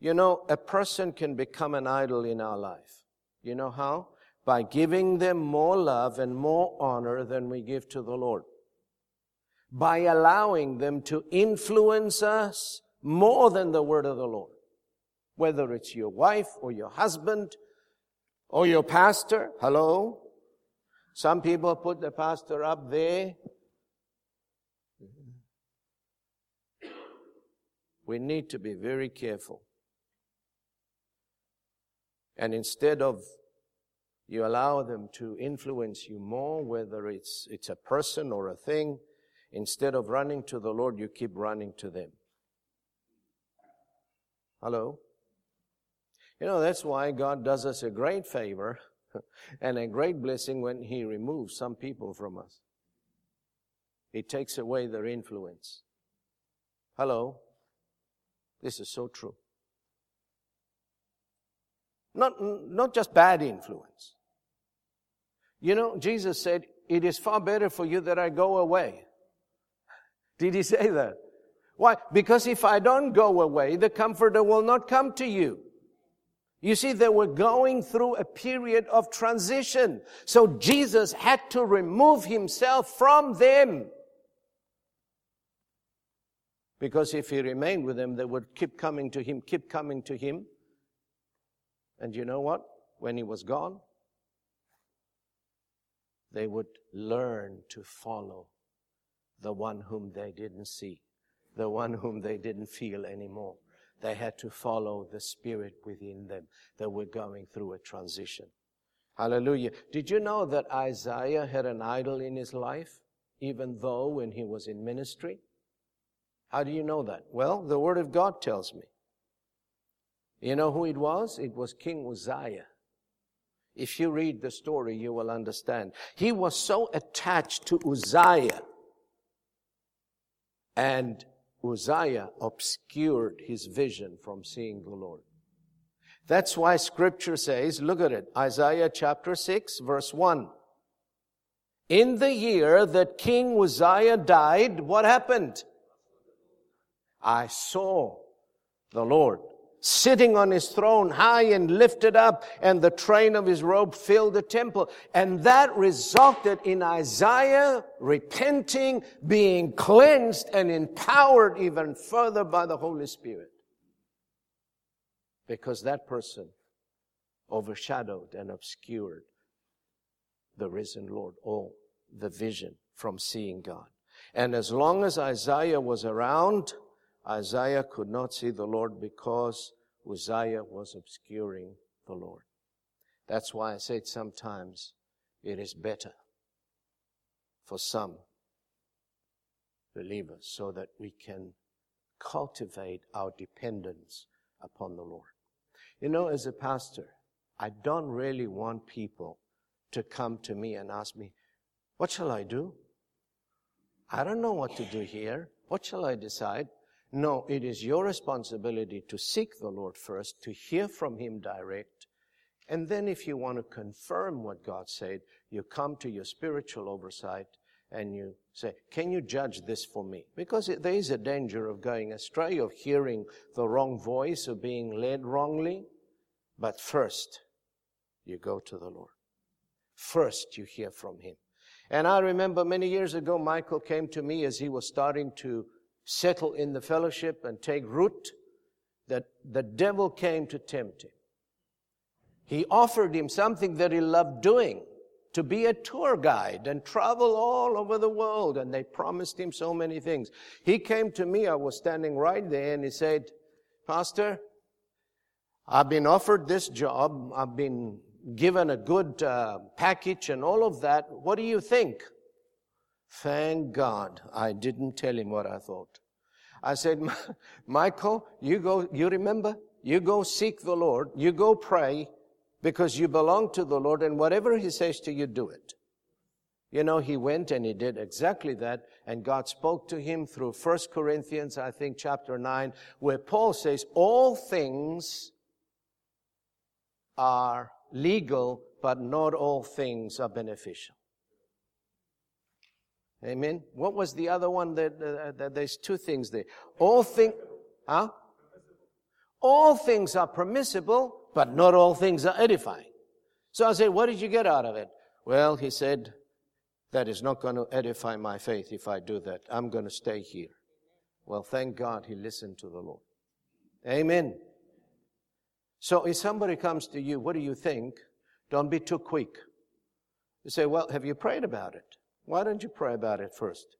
You know, a person can become an idol in our life. You know how? By giving them more love and more honor than we give to the Lord. By allowing them to influence us more than the word of the Lord. Whether it's your wife or your husband or your pastor. Hello? Some people put the pastor up there. We need to be very careful. And instead of you allow them to influence you more, whether it's, it's a person or a thing, instead of running to the Lord, you keep running to them. Hello? You know, that's why God does us a great favor and a great blessing when He removes some people from us. He takes away their influence. Hello? This is so true. Not, not just bad influence. You know, Jesus said, it is far better for you that I go away. Did he say that? Why? Because if I don't go away, the comforter will not come to you. You see, they were going through a period of transition. So Jesus had to remove himself from them. Because if he remained with them, they would keep coming to him, keep coming to him And you know what? When he was gone, they would learn to follow the one whom they didn't see, the one whom they didn't feel anymore. They had to follow the spirit within them that were going through a transition. Hallelujah. Did you know that Isaiah had an idol in his life, even though when he was in ministry? How do you know that? Well, the Word of God tells me. You know who it was? It was King Uzziah. If you read the story, you will understand. He was so attached to Uzziah, and Uzziah obscured his vision from seeing the Lord. That's why scripture says, look at it, Isaiah chapter 6, verse 1. In the year that King Uzziah died, what happened? I saw the Lord sitting on his throne high and lifted up and the train of his robe filled the temple. And that resulted in Isaiah repenting, being cleansed and empowered even further by the Holy Spirit because that person overshadowed and obscured the risen Lord, all the vision from seeing God. And as long as Isaiah was around, Isaiah could not see the Lord because Uzziah was obscuring the Lord. That's why I said sometimes it is better for some believers so that we can cultivate our dependence upon the Lord. You know, as a pastor, I don't really want people to come to me and ask me, What shall I do? I don't know what to do here. What shall I decide? No, it is your responsibility to seek the Lord first, to hear from Him direct. And then, if you want to confirm what God said, you come to your spiritual oversight and you say, Can you judge this for me? Because there is a danger of going astray, of hearing the wrong voice, of being led wrongly. But first, you go to the Lord. First, you hear from Him. And I remember many years ago, Michael came to me as he was starting to settle in the fellowship and take root, that the devil came to tempt him. He offered him something that he loved doing to be a tour guide and travel all over the world. And they promised him so many things. He came to me, I was standing right there, and he said, Pastor, I've been offered this job. I've been given a good uh, package and all of that. What do you think? Thank God I didn't tell him what I thought. I said, Michael, you go, you remember? You go seek the Lord. You go pray because you belong to the Lord and whatever He says to you, do it. You know, he went and he did exactly that and God spoke to him through 1 Corinthians, I think chapter 9, where Paul says, all things are legal, but not all things are beneficial. Amen. What was the other one? That, uh, that there's two things there. All things, huh? All things are permissible, but not all things are edifying. So I said, what did you get out of it? Well, he said, that is not going to edify my faith if I do that. I'm going to stay here. Well, thank God he listened to the Lord. Amen. So if somebody comes to you, what do you think? Don't be too quick. You say, well, have you prayed about it? Why don't you pray about it first?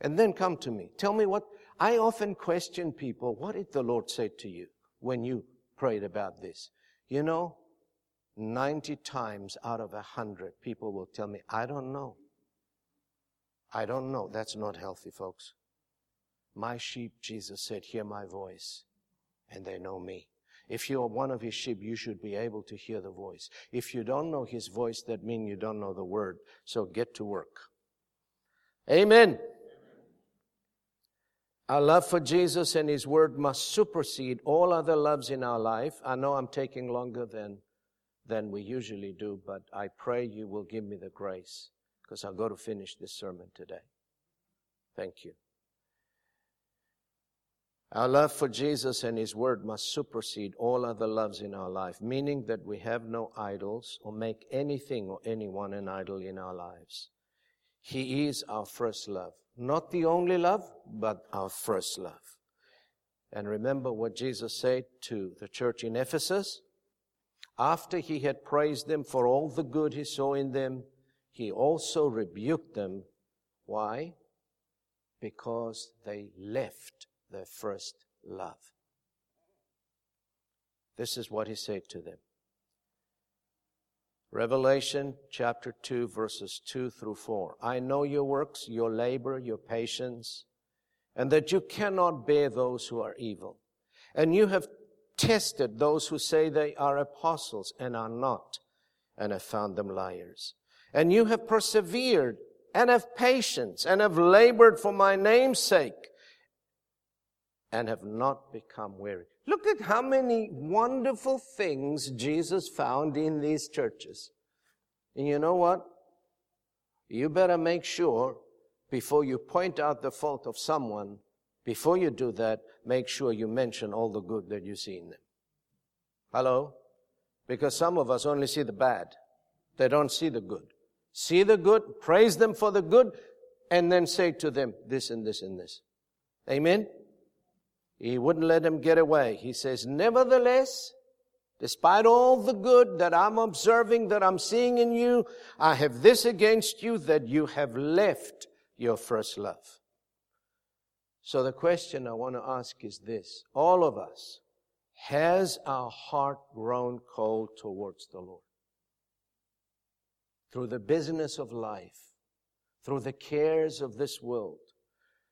And then come to me. Tell me what, I often question people, what did the Lord say to you when you prayed about this? You know, 90 times out of 100, people will tell me, I don't know. I don't know. That's not healthy, folks. My sheep, Jesus said, hear my voice, and they know me. If you are one of his sheep, you should be able to hear the voice. If you don't know his voice, that means you don't know the word. So get to work. Amen. Our love for Jesus and His Word must supersede all other loves in our life. I know I'm taking longer than, than we usually do, but I pray you will give me the grace because I've got to finish this sermon today. Thank you. Our love for Jesus and His Word must supersede all other loves in our life, meaning that we have no idols or make anything or anyone an idol in our lives. He is our first love. Not the only love, but our first love. And remember what Jesus said to the church in Ephesus? After he had praised them for all the good he saw in them, he also rebuked them. Why? Because they left their first love. This is what he said to them. Revelation chapter 2 verses 2 through 4. I know your works, your labor, your patience, and that you cannot bear those who are evil. And you have tested those who say they are apostles and are not, and have found them liars. And you have persevered and have patience and have labored for my name's sake and have not become weary. Look at how many wonderful things Jesus found in these churches. And you know what? You better make sure before you point out the fault of someone, before you do that, make sure you mention all the good that you see in them. Hello? Because some of us only see the bad. They don't see the good. See the good, praise them for the good, and then say to them this and this and this. Amen? He wouldn't let them get away. He says, nevertheless, despite all the good that I'm observing, that I'm seeing in you, I have this against you that you have left your first love. So the question I want to ask is this. All of us, has our heart grown cold towards the Lord? Through the business of life, through the cares of this world,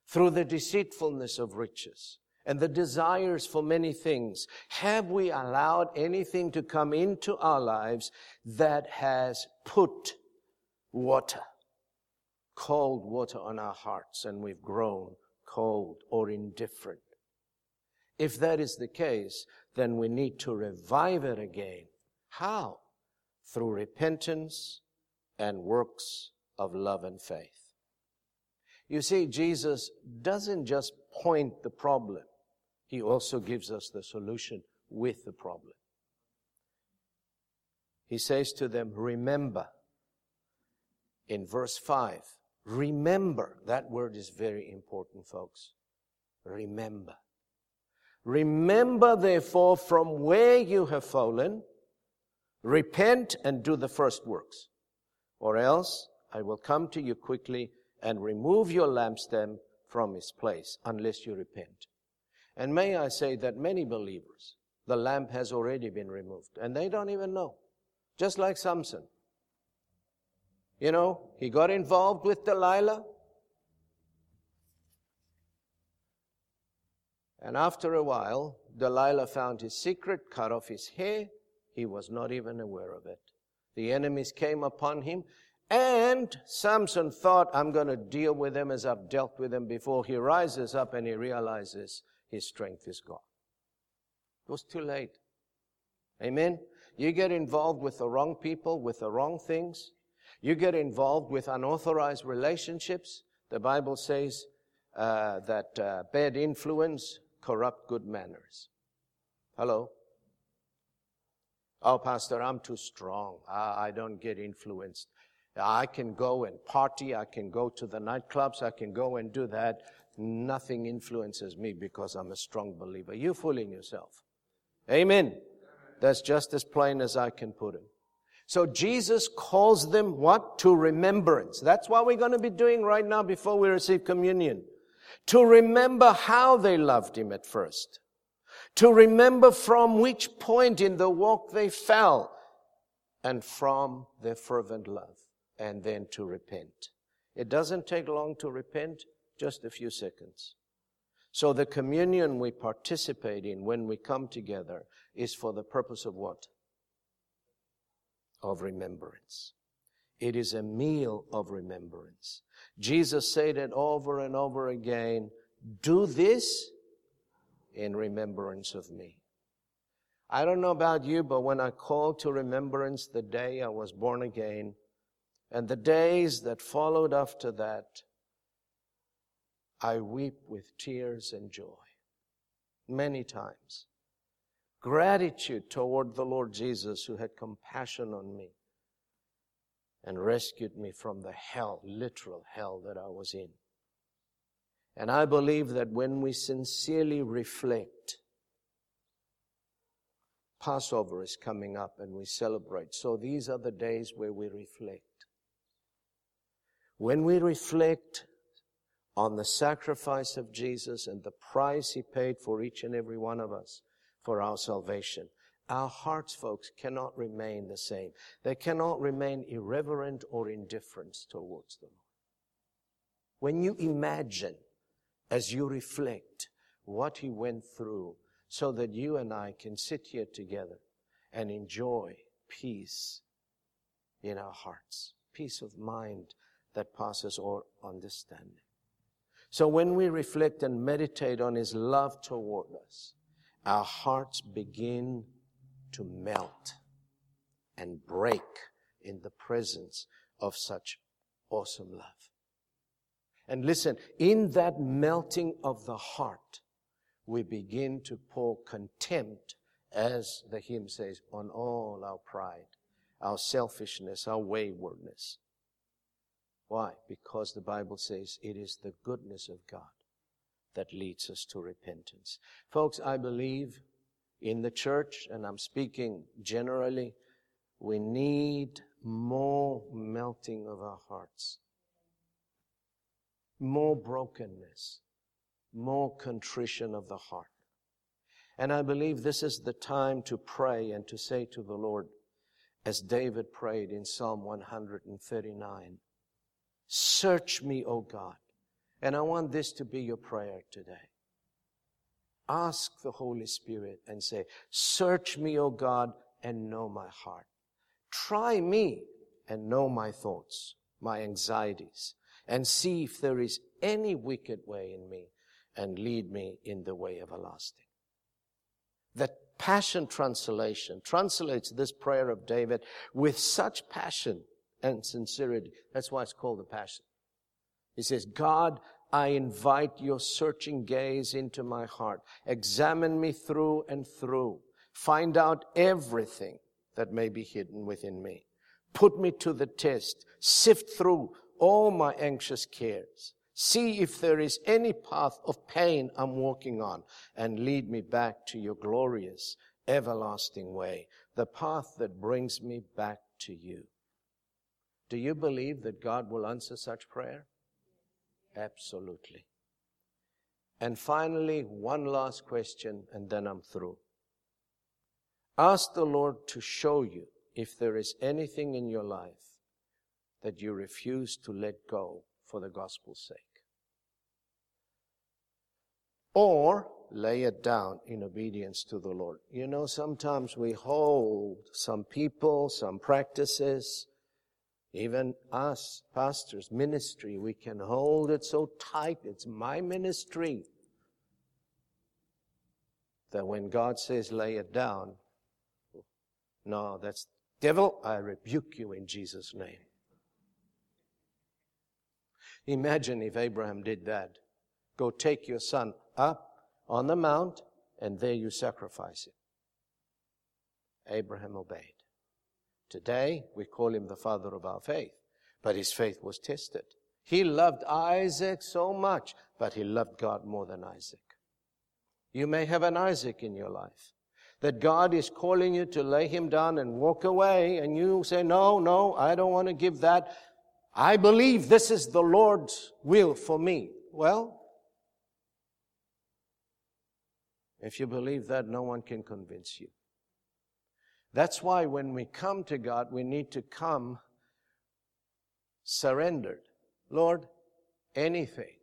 through the deceitfulness of riches, and the desires for many things, have we allowed anything to come into our lives that has put water, cold water on our hearts and we've grown cold or indifferent? If that is the case, then we need to revive it again. How? Through repentance and works of love and faith. You see, Jesus doesn't just point the problem. He also gives us the solution with the problem. He says to them, remember. In verse 5, remember. That word is very important, folks. Remember. Remember, therefore, from where you have fallen, repent and do the first works. Or else I will come to you quickly and remove your lampstand from its place unless you repent. And may I say that many believers, the lamp has already been removed and they don't even know. Just like Samson. You know, he got involved with Delilah. And after a while, Delilah found his secret, cut off his hair. He was not even aware of it. The enemies came upon him, and Samson thought, I'm going to deal with them as I've dealt with them before. He rises up and he realizes his strength is gone. It was too late. Amen? You get involved with the wrong people, with the wrong things. You get involved with unauthorized relationships. The Bible says uh, that uh, bad influence corrupt good manners. Hello? Oh, Pastor, I'm too strong. I, I don't get influenced. I can go and party. I can go to the nightclubs. I can go and do that. Nothing influences me because I'm a strong believer. You're fooling yourself. Amen. That's just as plain as I can put it. So Jesus calls them what? To remembrance. That's what we're going to be doing right now before we receive communion. To remember how they loved him at first. To remember from which point in the walk they fell and from their fervent love and then to repent. It doesn't take long to repent, just a few seconds. So the communion we participate in when we come together is for the purpose of what? Of remembrance. It is a meal of remembrance. Jesus said it over and over again. Do this in remembrance of me. I don't know about you, but when I call to remembrance the day I was born again and the days that followed after that, I weep with tears and joy many times. Gratitude toward the Lord Jesus who had compassion on me and rescued me from the hell, literal hell that I was in. And I believe that when we sincerely reflect Passover is coming up and we celebrate. So these are the days where we reflect. When we reflect on the sacrifice of Jesus and the price he paid for each and every one of us for our salvation, our hearts, folks, cannot remain the same. They cannot remain irreverent or indifferent towards the Lord. When you imagine, as you reflect, what he went through so that you and I can sit here together and enjoy peace in our hearts, peace of mind that passes all understanding. So when we reflect and meditate on his love toward us, our hearts begin to melt and break in the presence of such awesome love. And listen, in that melting of the heart, we begin to pour contempt, as the hymn says, on all our pride, our selfishness, our waywardness. Why? Because the Bible says it is the goodness of God that leads us to repentance. Folks, I believe in the church, and I'm speaking generally, we need more melting of our hearts, more brokenness, more contrition of the heart. And I believe this is the time to pray and to say to the Lord, as David prayed in Psalm 139, Search me, O God. And I want this to be your prayer today. Ask the Holy Spirit and say, Search me, O God, and know my heart. Try me and know my thoughts, my anxieties, and see if there is any wicked way in me and lead me in the way everlasting. That Passion Translation translates this prayer of David with such passion and sincerity. That's why it's called the Passion. He says, God, I invite your searching gaze into my heart. Examine me through and through. Find out everything that may be hidden within me. Put me to the test. Sift through all my anxious cares. See if there is any path of pain I'm walking on and lead me back to your glorious, everlasting way, the path that brings me back to you. Do you believe that God will answer such prayer? Absolutely. And finally, one last question, and then I'm through. Ask the Lord to show you if there is anything in your life that you refuse to let go for the gospel's sake. Or lay it down in obedience to the Lord. You know, sometimes we hold some people, some practices, even us, pastors, ministry, we can hold it so tight. It's my ministry. That when God says lay it down, no, that's devil, I rebuke you in Jesus' name. Imagine if Abraham did that. Go take your son up on the mount, and there you sacrifice him. Abraham obeyed. Today, we call him the father of our faith, but his faith was tested. He loved Isaac so much, but he loved God more than Isaac. You may have an Isaac in your life that God is calling you to lay him down and walk away, and you say, No, no, I don't want to give that. I believe this is the Lord's will for me. Well, if you believe that, no one can convince you. That's why when we come to God, we need to come surrendered. Lord, anything.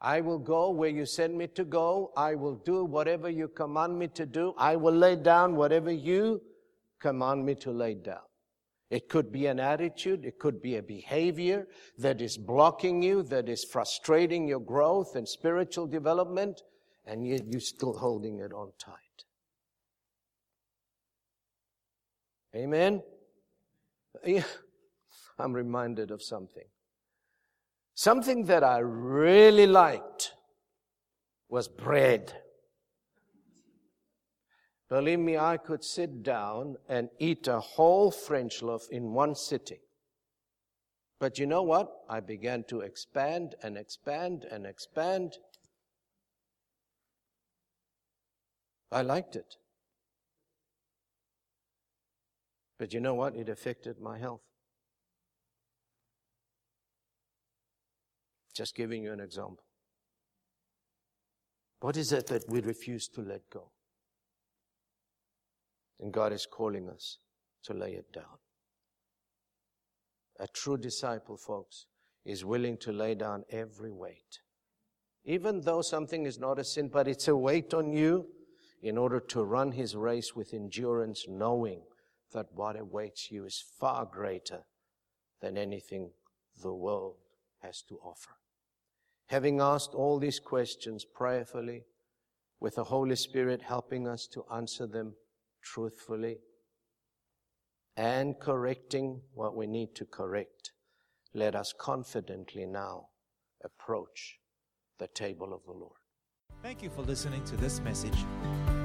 I will go where you send me to go. I will do whatever you command me to do. I will lay down whatever you command me to lay down. It could be an attitude. It could be a behavior that is blocking you, that is frustrating your growth and spiritual development, and yet you're still holding it on tight. Amen? I'm reminded of something. Something that I really liked was bread. Believe me, I could sit down and eat a whole French loaf in one sitting. But you know what? I began to expand and expand and expand. I liked it. But you know what? It affected my health. Just giving you an example. What is it that we refuse to let go? And God is calling us to lay it down. A true disciple, folks, is willing to lay down every weight. Even though something is not a sin, but it's a weight on you in order to run his race with endurance, knowing that what awaits you is far greater than anything the world has to offer. Having asked all these questions prayerfully, with the Holy Spirit helping us to answer them truthfully, and correcting what we need to correct, let us confidently now approach the table of the Lord. Thank you for listening to this message.